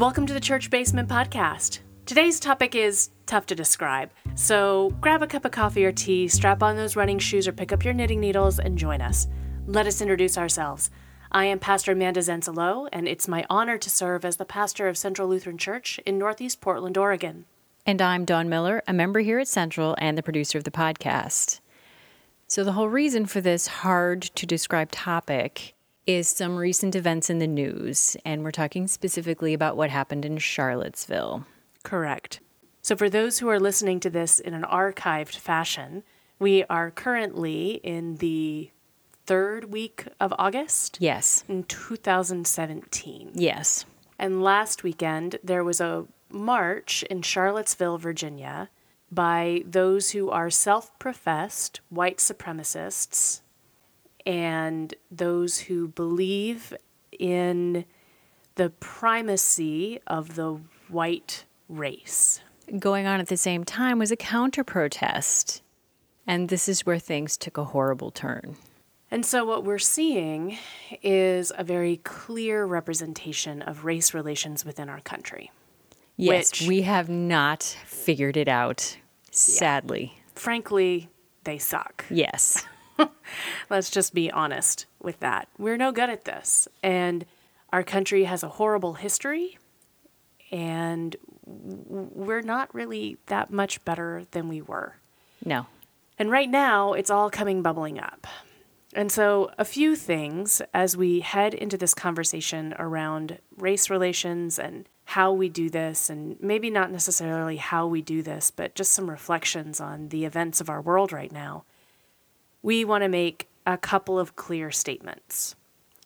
Welcome to the Church Basement Podcast. Today's topic is tough to describe, so grab a cup of coffee or tea, strap on those running shoes, or pick up your knitting needles and join us. Let us introduce ourselves. I am Pastor Amanda Zensalo, and it's my honor to serve as the pastor of Central Lutheran Church in Northeast Portland, Oregon. And I'm Dawn Miller, a member here at Central and the producer of the podcast. So, the whole reason for this hard to describe topic is some recent events in the news, and we're talking specifically about what happened in Charlottesville. Correct. So, for those who are listening to this in an archived fashion, we are currently in the third week of August Yes. in 2017. Yes. And last weekend, there was a march in Charlottesville, Virginia, by those who are self professed white supremacists and those who believe in the primacy of the white race. Going on at the same time was a counter protest. And this is where things took a horrible turn. And so, what we're seeing is a very clear representation of race relations within our country. Yes, Which- we have not figured it out, sadly. Frankly, they suck. Yes. Let's just be honest with that. We're no good at this. And our country has a horrible history, and we're not really that much better than we were. No. And right now, it's all coming bubbling up. And so, a few things as we head into this conversation around race relations and how we do this, and maybe not necessarily how we do this, but just some reflections on the events of our world right now. We want to make a couple of clear statements.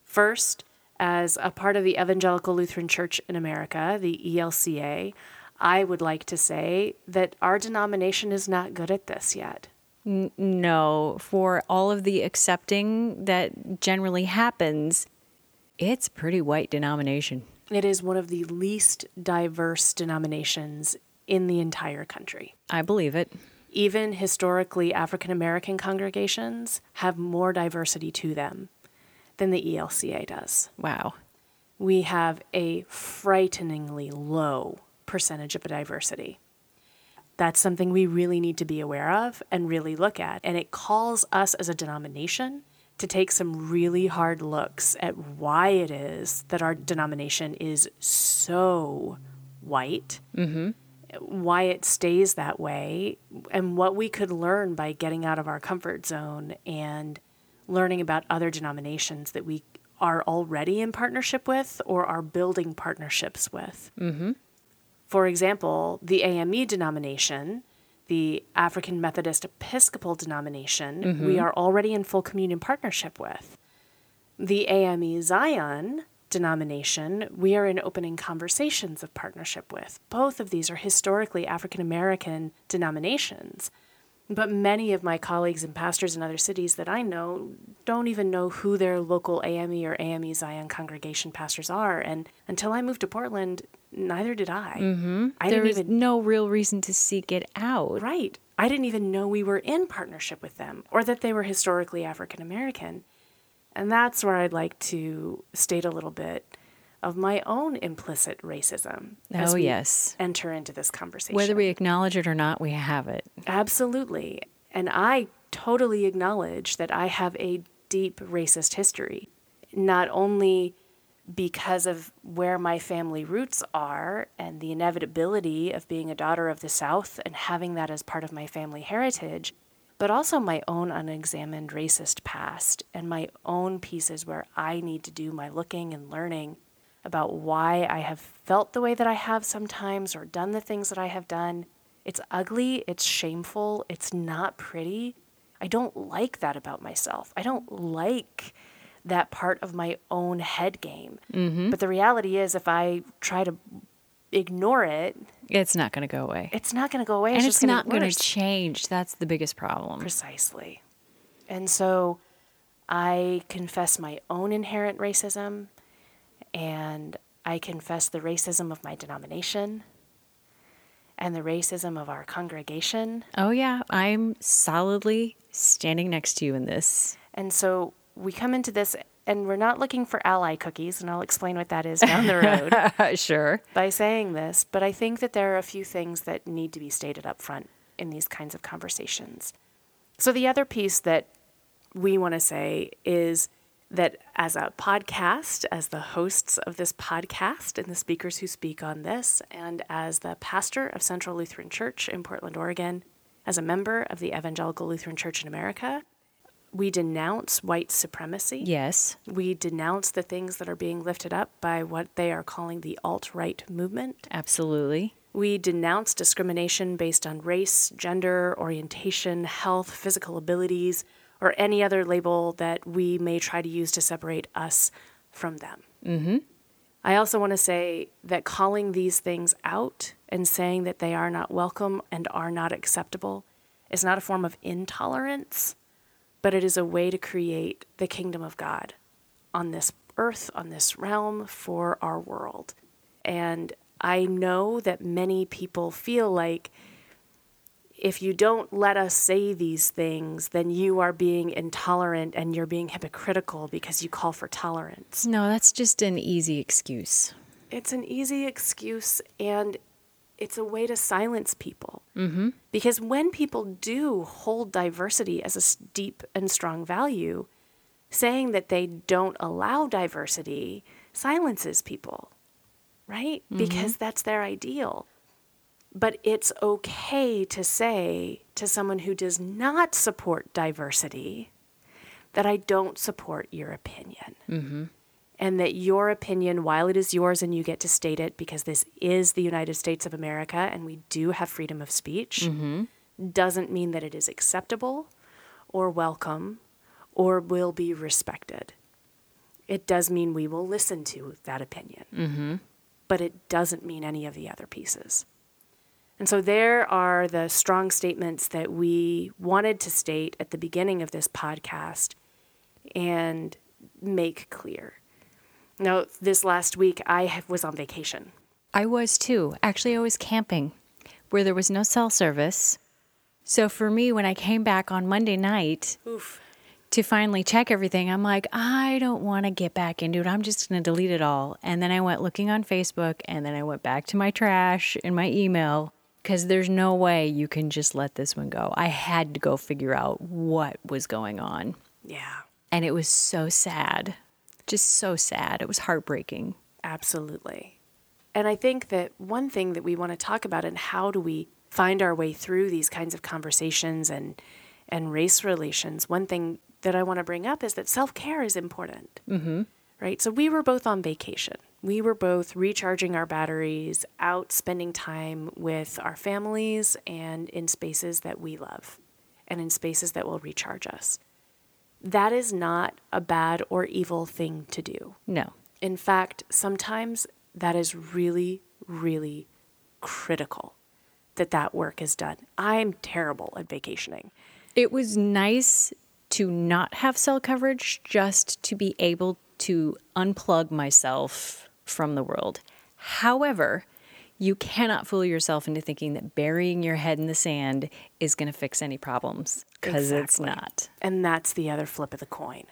First, as a part of the Evangelical Lutheran Church in America, the ELCA, I would like to say that our denomination is not good at this yet. No, for all of the accepting that generally happens, it's a pretty white denomination. It is one of the least diverse denominations in the entire country. I believe it. Even historically, African American congregations have more diversity to them than the ELCA does. Wow. We have a frighteningly low percentage of diversity. That's something we really need to be aware of and really look at. And it calls us as a denomination to take some really hard looks at why it is that our denomination is so white, mm-hmm. Why it stays that way, and what we could learn by getting out of our comfort zone and learning about other denominations that we are already in partnership with or are building partnerships with. Mm-hmm. For example, the AME denomination, the African Methodist Episcopal denomination, we mm-hmm. are already in full communion partnership with. The AME Zion denomination, we are in opening conversations of partnership with. Both of these are historically African American denominations. But many of my colleagues and pastors in other cities that I know don't even know who their local AME or AME Zion congregation pastors are. And until I moved to Portland, neither did I. Mm-hmm. I There didn't is even no real reason to seek it out. right. I didn't even know we were in partnership with them or that they were historically African American. And that's where I'd like to state a little bit of my own implicit racism oh, as Oh, we yes. enter into this conversation. Whether we acknowledge it or not, we have it. Absolutely. And I totally acknowledge that I have a deep racist history, not only because of where my family roots are and the inevitability of being a daughter of the South and having that as part of my family heritage, but also my own unexamined racist past and my own pieces where I need to do my looking and learning about why I have felt the way that I have sometimes or done the things that I have done. It's ugly, it's shameful, it's not pretty. I don't like that about myself. I don't like that part of my own head game. Mm-hmm. But the reality is, if I try to ignore it, It's not going to go away. it's not going to go away. and it's it's not going to change. That's the biggest problem. Precisely. And so I confess my own inherent racism and I confess the racism of my denomination and the racism of our congregation. Oh, yeah. I'm solidly standing next to you in this. And so we come into this and we're not looking for ally cookies, and I'll explain what that is down the road sure. by saying this, but I think that there are a few things that need to be stated up front in these kinds of conversations. So, the other piece that we want to say is that as a podcast, as the hosts of this podcast and the speakers who speak on this, and as the pastor of Central Lutheran Church in Portland, Oregon, as a member of the Evangelical Lutheran Church in America, we denounce white supremacy. Yes. We denounce the things that are being lifted up by what they are calling the alt right movement. Absolutely. We denounce discrimination based on race, gender, orientation, health, physical abilities, or any other label that we may try to use to separate us from them. Mm-hmm. I also want to say that calling these things out and saying that they are not welcome and are not acceptable is not a form of intolerance, but it is a way to create the kingdom of God on this earth, on this realm, for our world. And I know that many people feel like if you don't let us say these things, then you are being intolerant and you're being hypocritical because you call for tolerance. No, that's just an easy excuse. It's an easy excuse and it's a way to silence people. Mm-hmm. Because when people do hold diversity as a deep and strong value, saying that they don't allow diversity silences people, right? Mm-hmm. Because that's their ideal. But it's okay to say to someone who does not support diversity that I don't support your opinion. Mm-hmm. And that your opinion, while it is yours and you get to state it because this is the United States of America and we do have freedom of speech, mm-hmm. doesn't mean that it is acceptable or welcome or will be respected. It does mean we will listen to that opinion, mm-hmm. but it doesn't mean any of the other pieces. And so there are the strong statements that we wanted to state at the beginning of this podcast and make clear. Now, this last week, I was on vacation. I was too. Actually, I was camping where there was no cell service. So for me, when I came back on Monday night Oof. to finally check everything, I'm like, I don't want to get back into it. I'm just going to delete it all. And then I went looking on Facebook and then I went back to my trash and my email because there's no way you can just let this one go. I had to go figure out what was going on. Yeah. And it was so sad. Just so sad. It was heartbreaking. Absolutely. And I think that one thing that we want to talk about and how do we find our way through these kinds of conversations and and race relations, one thing that I want to bring up is that self-care is important. Mm-hmm. Right? So we were both on vacation we were both recharging our batteries, out spending time with our families and in spaces that we love and in spaces that will recharge us. That is not a bad or evil thing to do. No. In fact, sometimes that is really, really critical that that work is done. I'm terrible at vacationing. It was nice to not have cell coverage, just to be able to unplug myself from the world. However, you cannot fool yourself into thinking that burying your head in the sand is going to fix any problems because exactly. it's not. And that's the other flip of the coin.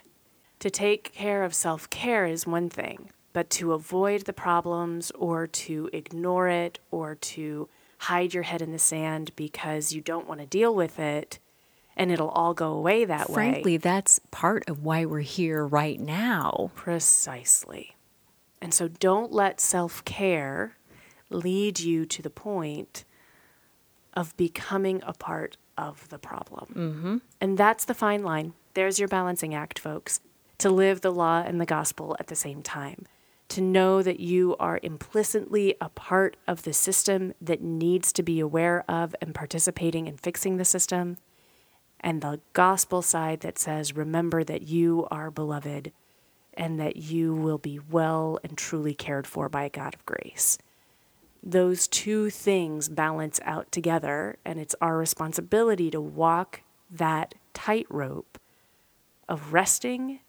To take care of self care is one thing, but to avoid the problems or to ignore it or to hide your head in the sand because you don't want to deal with it and it'll all go away that Frankly, way. Frankly, that's part of why we're here right now. Precisely. And so don't let self care lead you to the point of becoming a part of the problem. Mm-hmm. And that's the fine line. There's your balancing act, folks. To live the law and the gospel at the same time. To know that you are implicitly a part of the system that needs to be aware of and participating in fixing the system. And the gospel side that says, remember that you are beloved and that you will be well and truly cared for by a God of grace. Those two things balance out together, and it's our responsibility to walk that tightrope of resting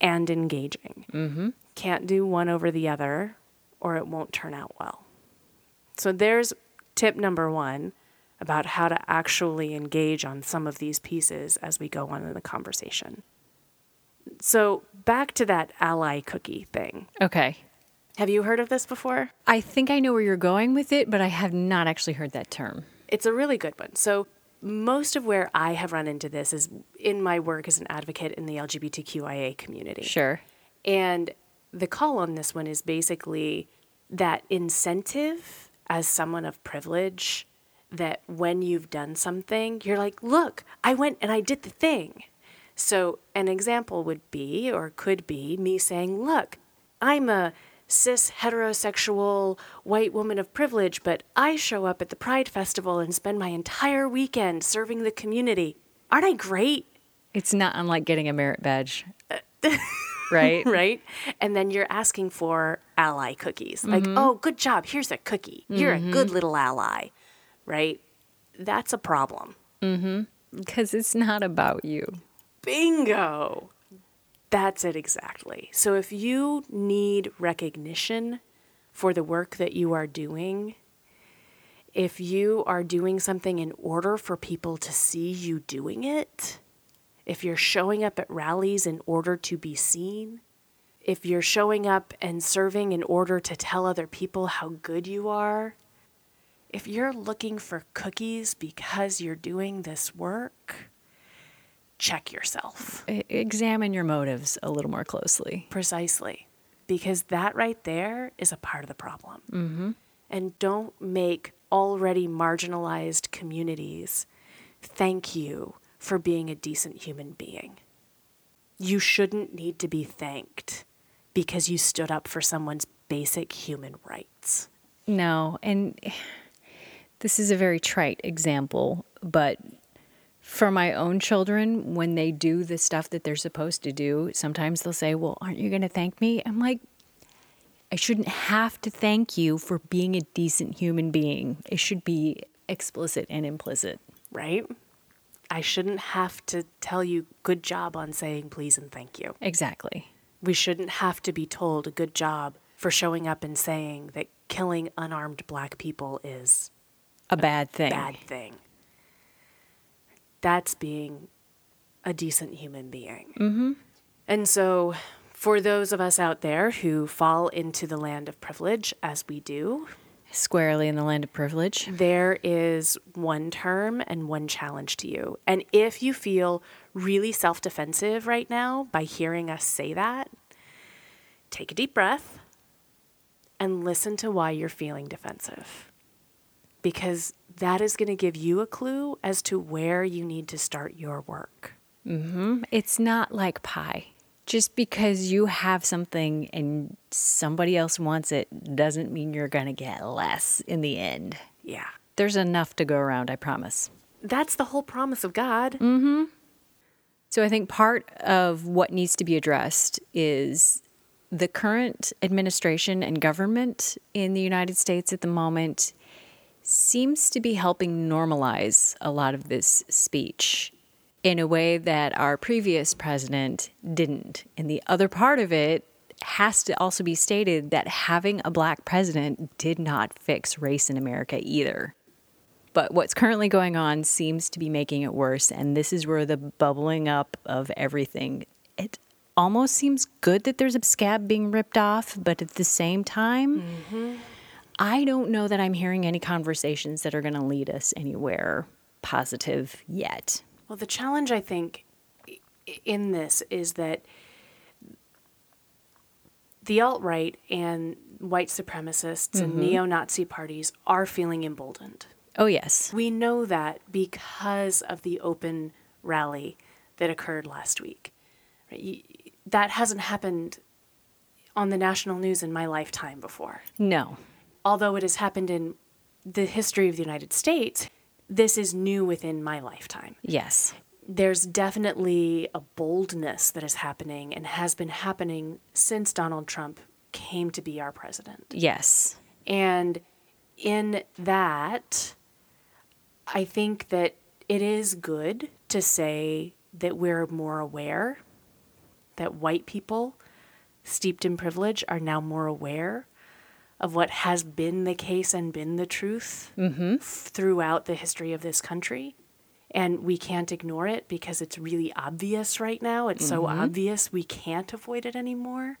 and engaging. Mm-hmm. Can't do one over the other, or it won't turn out well. So there's tip number one about how to actually engage on some of these pieces as we go on in the conversation. So, back to that ally cookie thing. Okay. Have you heard of this before? I think I know where you're going with it, but I have not actually heard that term. It's a really good one. So, most of where I have run into this is in my work as an advocate in the LGBTQIA community. Sure. And the call on this one is basically that incentive as someone of privilege that when you've done something, you're like, look, I went and I did the thing. So, an example would be, or could be, me saying, look, I'm a cis heterosexual white woman of privilege, but I show up at the Pride Festival and spend my entire weekend serving the community. Aren't I great? It's not unlike getting a merit badge. right? Right? And then you're asking for ally cookies. Like, mm-hmm. oh, good job. Here's a cookie. You're a mm-hmm. good little ally. Right? That's a problem. Mm-hmm. Because it's not about you. Bingo. That's it exactly. So if you need recognition for the work that you are doing, if you are doing something in order for people to see you doing it, if you're showing up at rallies in order to be seen, if you're showing up and serving in order to tell other people how good you are, if you're looking for cookies because you're doing this work, check yourself. Examine your motives a little more closely. Precisely. Because that right there is a part of the problem. Mm-hmm. And don't make already marginalized communities thank you for being a decent human being. You shouldn't need to be thanked because you stood up for someone's basic human rights. No, and this is a very trite example, but for my own children, when they do the stuff that they're supposed to do, sometimes they'll say, Well, aren't you going to thank me? I'm like, I shouldn't have to thank you for being a decent human being. It should be explicit and implicit. right? I shouldn't have to tell you good job on saying please and thank you. Exactly. We shouldn't have to be told a good job for showing up and saying that killing unarmed black people is A bad thing. a bad thing. That's being a decent human being. Mm-hmm. And so, for those of us out there who fall into the land of privilege, as we do, Squarely in the land of privilege. there is one term and one challenge to you. And if you feel really self defensive right now by hearing us say that, take a deep breath and listen to why you're feeling defensive. Because that is going to give you a clue as to where you need to start your work. Mm-hmm. It's not like pie. Just because you have something and somebody else wants it doesn't mean you're going to get less in the end. Yeah. There's enough to go around, I promise. That's the whole promise of God. Mm-hmm. So I think part of what needs to be addressed is the current administration and government in the United States at the moment seems to be helping normalize a lot of this speech in a way that our previous president didn't. And the other part of it has to also be stated that having a black president did not fix race in America either. But what's currently going on seems to be making it worse. And this is where the bubbling up of everything. It almost seems good that there's a scab being ripped off, but at the same time, mm-hmm. I don't know that I'm hearing any conversations that are going to lead us anywhere positive yet. Well, the challenge, I think, in this is that the alt right and white supremacists and mm-hmm. neo Nazi parties are feeling emboldened. Oh, yes. We know that because of the open rally that occurred last week. That hasn't happened on the national news in my lifetime before. No. Although it has happened in the history of the United States, this is new within my lifetime Yes. there's definitely a boldness that is happening and has been happening since Donald Trump came to be our president. Yes. And in that, I think that it is good to say that we're more aware, that white people steeped in privilege are now more aware of what has been the case and been the truth mm-hmm. throughout the history of this country. And we can't ignore it because it's really obvious right now. It's so mm-hmm. obvious we can't avoid it anymore.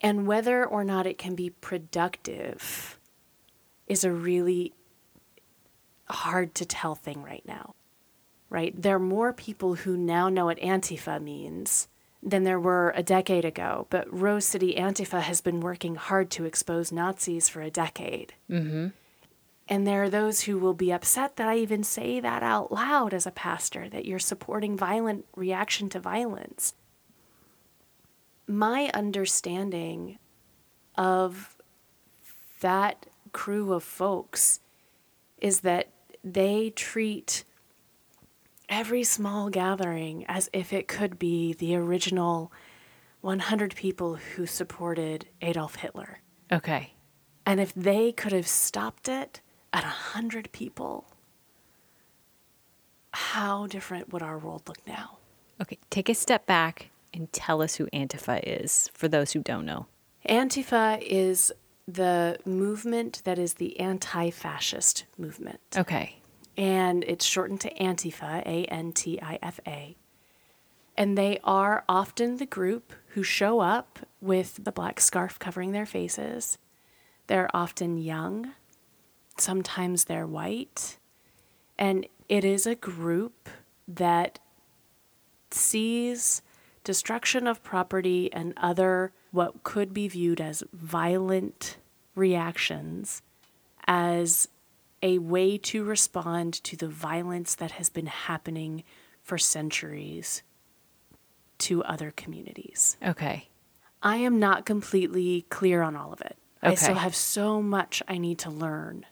And whether or not it can be productive is a really hard to tell thing right now, right? There are more people who now know what Antifa means than there were a decade ago, but Rose City Antifa has been working hard to expose Nazis for a decade. Mm-hmm. And there are those who will be upset that I even say that out loud as a pastor, that you're supporting violent reaction to violence. My understanding of that crew of folks is that they treat every small gathering as if it could be the original 100 people who supported Adolf Hitler. Okay. And if they could have stopped it at 100 people, how different would our world look now? Okay. Take a step back and tell us who Antifa is for those who don't know. Antifa is the movement that is the anti fascist movement. Okay. And it's shortened to Antifa, A N T I F A. And they are often the group who show up with the black scarf covering their faces. They're often young, sometimes they're white, and it is a group that sees destruction of property and other what could be viewed as violent reactions as a way to respond to the violence that has been happening for centuries to other communities. Okay. I am not completely clear on all of it. Okay. I still have so much I need to learn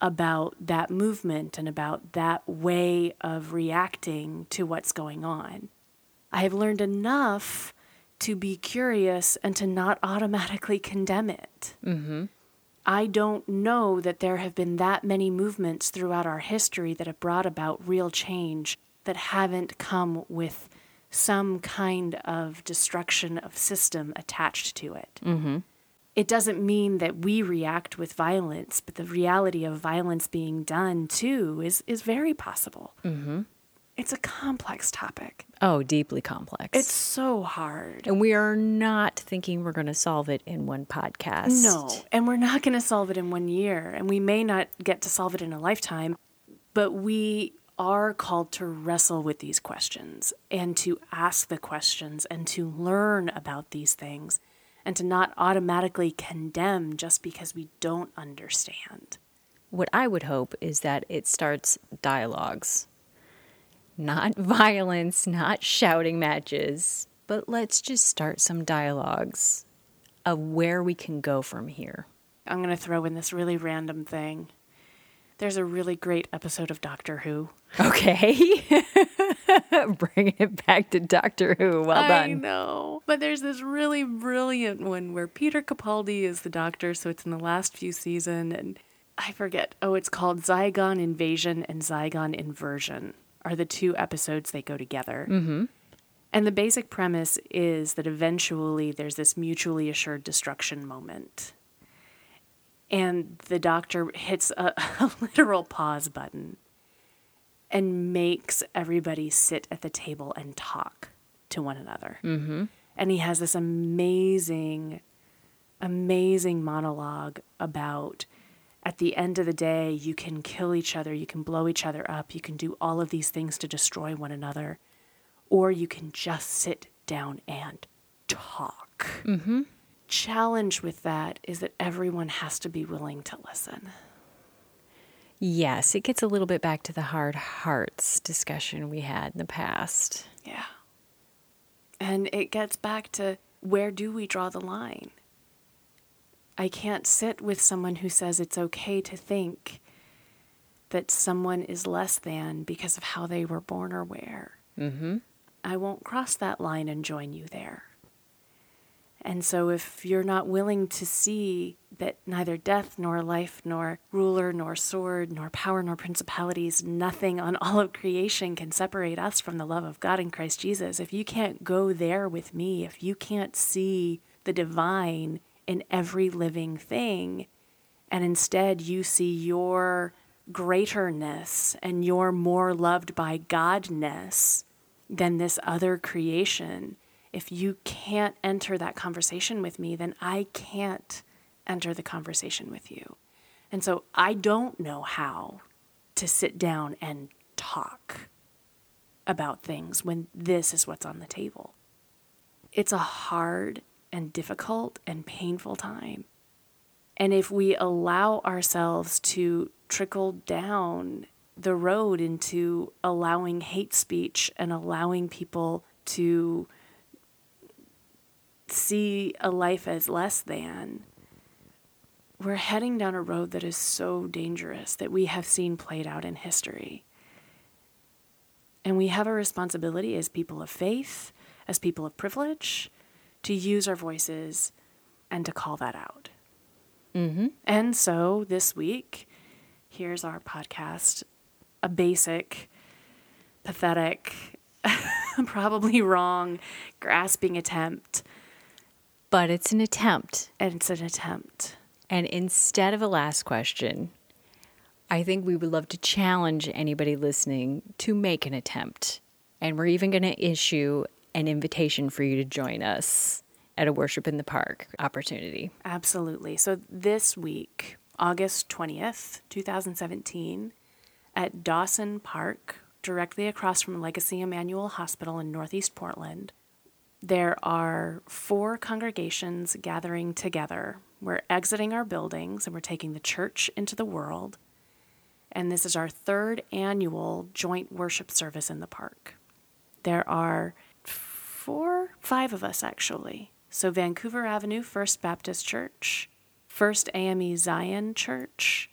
about that movement and about that way of reacting to what's going on. I have learned enough to be curious and to not automatically condemn it. Mm-hmm. I don't know that there have been that many movements throughout our history that have brought about real change that haven't come with some kind of destruction of system attached to it. Mm-hmm. It doesn't mean that we react with violence, but the reality of violence being done too is, is very possible. Mm-hmm. It's a complex topic. Oh, deeply complex. It's so hard. and we are not thinking we're going to solve it in one podcast. No, and we're not going to solve it in one year, and we may not get to solve it in a lifetime, but we are called to wrestle with these questions and to ask the questions and to learn about these things and to not automatically condemn just because we don't understand. What I would hope is that it starts dialogues. Not violence, not shouting matches, but let's just start some dialogues of where we can go from here. I'm going to throw in this really random thing. There's a really great episode of Doctor Who. Okay. Bringing it back to Doctor Who. Well I done. I know. But there's this really brilliant one where Peter Capaldi is the doctor, so it's in the last few season and I forget. Oh, it's called Zygon Invasion and Zygon Inversion are the two episodes they go together. Mm-hmm. And the basic premise is that eventually there's this mutually assured destruction moment. And the doctor hits a, a literal pause button and makes everybody sit at the table and talk to one another. Mm-hmm. And he has this amazing, amazing monologue about at the end of the day, you can kill each other, you can blow each other up, you can do all of these things to destroy one another, or you can just sit down and talk. Mm-hmm. Challenge with that is that everyone has to be willing to listen. Yes, it gets a little bit back to the hard hearts discussion we had in the past. Yeah. And it gets back to where do we draw the line? I can't sit with someone who says it's okay to think that someone is less than because of how they were born or where. Mm-hmm. I won't cross that line and join you there. And so, if you're not willing to see that neither death, nor life, nor ruler, nor sword, nor power, nor principalities, nothing on all of creation can separate us from the love of God in Christ Jesus, if you can't go there with me, if you can't see the divine in every living thing, and instead you see your greaterness and your more loved by Godness than this other creation, if you can't enter that conversation with me, then I can't enter the conversation with you. And so I don't know how to sit down and talk about things when this is what's on the table. It's a hard and difficult and painful time. And if we allow ourselves to trickle down the road into allowing hate speech and allowing people to see a life as less than, we're heading down a road that is so dangerous that we have seen played out in history. And we have a responsibility as people of faith, as people of privilege, to use our voices and to call that out. Mm-hmm. And so this week, here's our podcast a basic, pathetic, probably wrong, grasping attempt. But it's an attempt. And it's an attempt. And instead of a last question, I think we would love to challenge anybody listening to make an attempt. And we're even going to issue an invitation for you to join us at a Worship in the Park opportunity. Absolutely. So this week, August 20th, 2017, at Dawson Park, directly across from Legacy Emanuel Hospital in Northeast Portland, there are four congregations gathering together. We're exiting our buildings and we're taking the church into the world. And this is our third annual joint worship service in the park. There are four, five of us actually. So, Vancouver Avenue First Baptist Church, First AME Zion Church,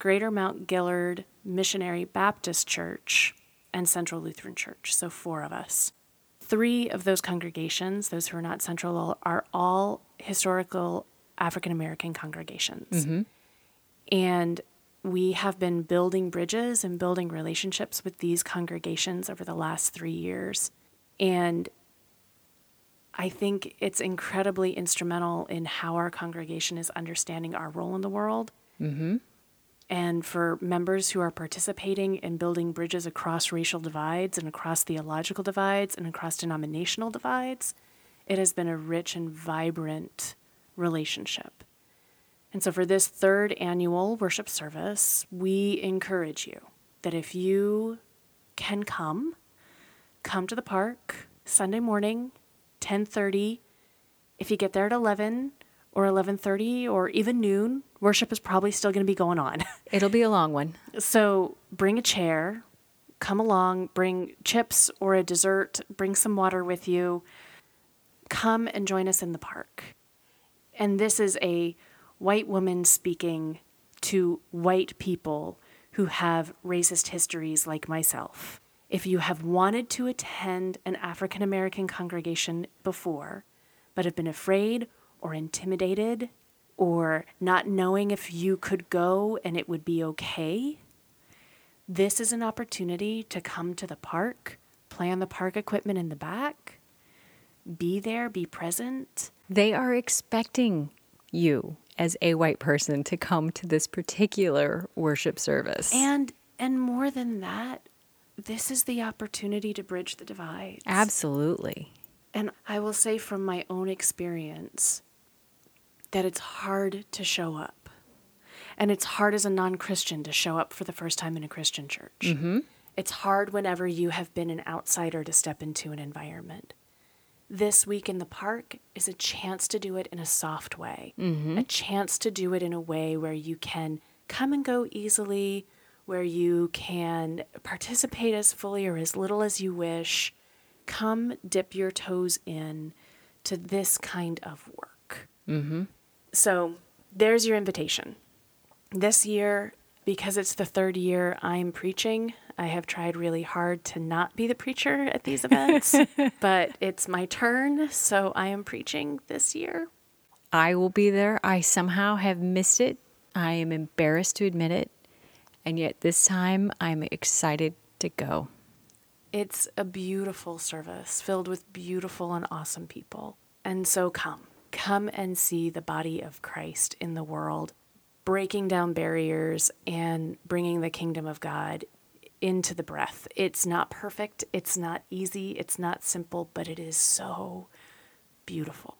Greater Mount Gilead Missionary Baptist Church, and Central Lutheran Church. So, four of us. Three of those congregations, those who are not central, are all historical African American congregations. Mm-hmm. And we have been building bridges and building relationships with these congregations over the last three years. And I think it's incredibly instrumental in how our congregation is understanding our role in the world. Mm-hmm. And for members who are participating in building bridges across racial divides and across theological divides and across denominational divides, it has been a rich and vibrant relationship. And so, for this third annual worship service, we encourage you that if you can come, come to the park Sunday morning 10:30. If you get there at 11 or 11:30 or even noon, worship is probably still going to be going on. It'll be a long one. so, bring a chair, come along, bring chips or a dessert, bring some water with you. Come and join us in the park. And this is a white woman speaking to white people who have racist histories like myself. If you have wanted to attend an African American congregation before, but have been afraid or intimidated or not knowing if you could go and it would be okay, this is an opportunity to come to the park, play on the park equipment in the back, be there, be present. They are expecting you as a white person to come to this particular worship service. And and more than that, this is the opportunity to bridge the divide. Absolutely. And I will say from my own experience that it's hard to show up. And it's hard as a non Christian to show up for the first time in a Christian church. Mm-hmm. It's hard whenever you have been an outsider to step into an environment. This week in the park is a chance to do it in a soft way, mm-hmm. a chance to do it in a way where you can come and go easily, where you can participate as fully or as little as you wish. Come dip your toes in to this kind of work. Mm-hmm. So there's your invitation. This year, because it's the third year I'm preaching, I have tried really hard to not be the preacher at these events, but it's my turn, so I am preaching this year. I will be there. I somehow have missed it. I am embarrassed to admit it. And yet this time I'm excited to go. It's a beautiful service filled with beautiful and awesome people. And so come, come and see the body of Christ in the world. breaking down barriers and bringing the kingdom of God into the breath. It's not perfect, it's not easy, it's not simple, but it is so beautiful.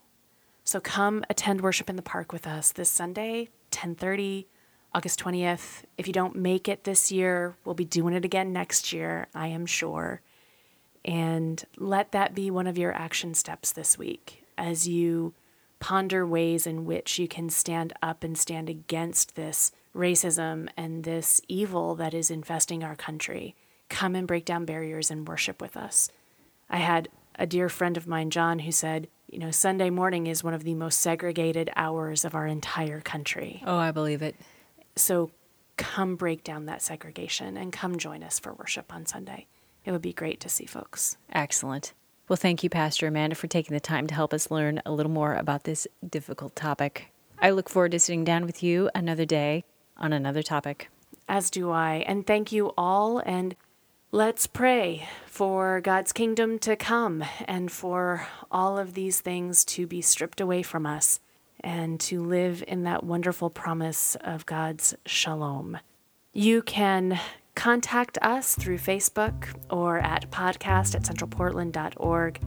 So come attend worship in the park with us this Sunday, 10:30, August 20th. If you don't make it this year, we'll be doing it again next year, I am sure. And let that be one of your action steps this week as you ponder ways in which you can stand up and stand against this racism and this evil that is infesting our country. Come and break down barriers and worship with us. I had a dear friend of mine, John, who said, you know, Sunday morning is one of the most segregated hours of our entire country. Oh, I believe it. So come break down that segregation and come join us for worship on Sunday. It would be great to see folks. Excellent. Well, thank you, Pastor Amanda, for taking the time to help us learn a little more about this difficult topic. I look forward to sitting down with you another day on another topic. As do I. And thank you all. And let's pray for God's kingdom to come and for all of these things to be stripped away from us and to live in that wonderful promise of God's shalom. You can contact us through Facebook or at podcast at centralportland.org.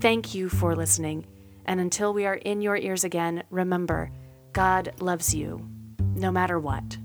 Thank you for listening. And until we are in your ears again, remember God loves you no matter what.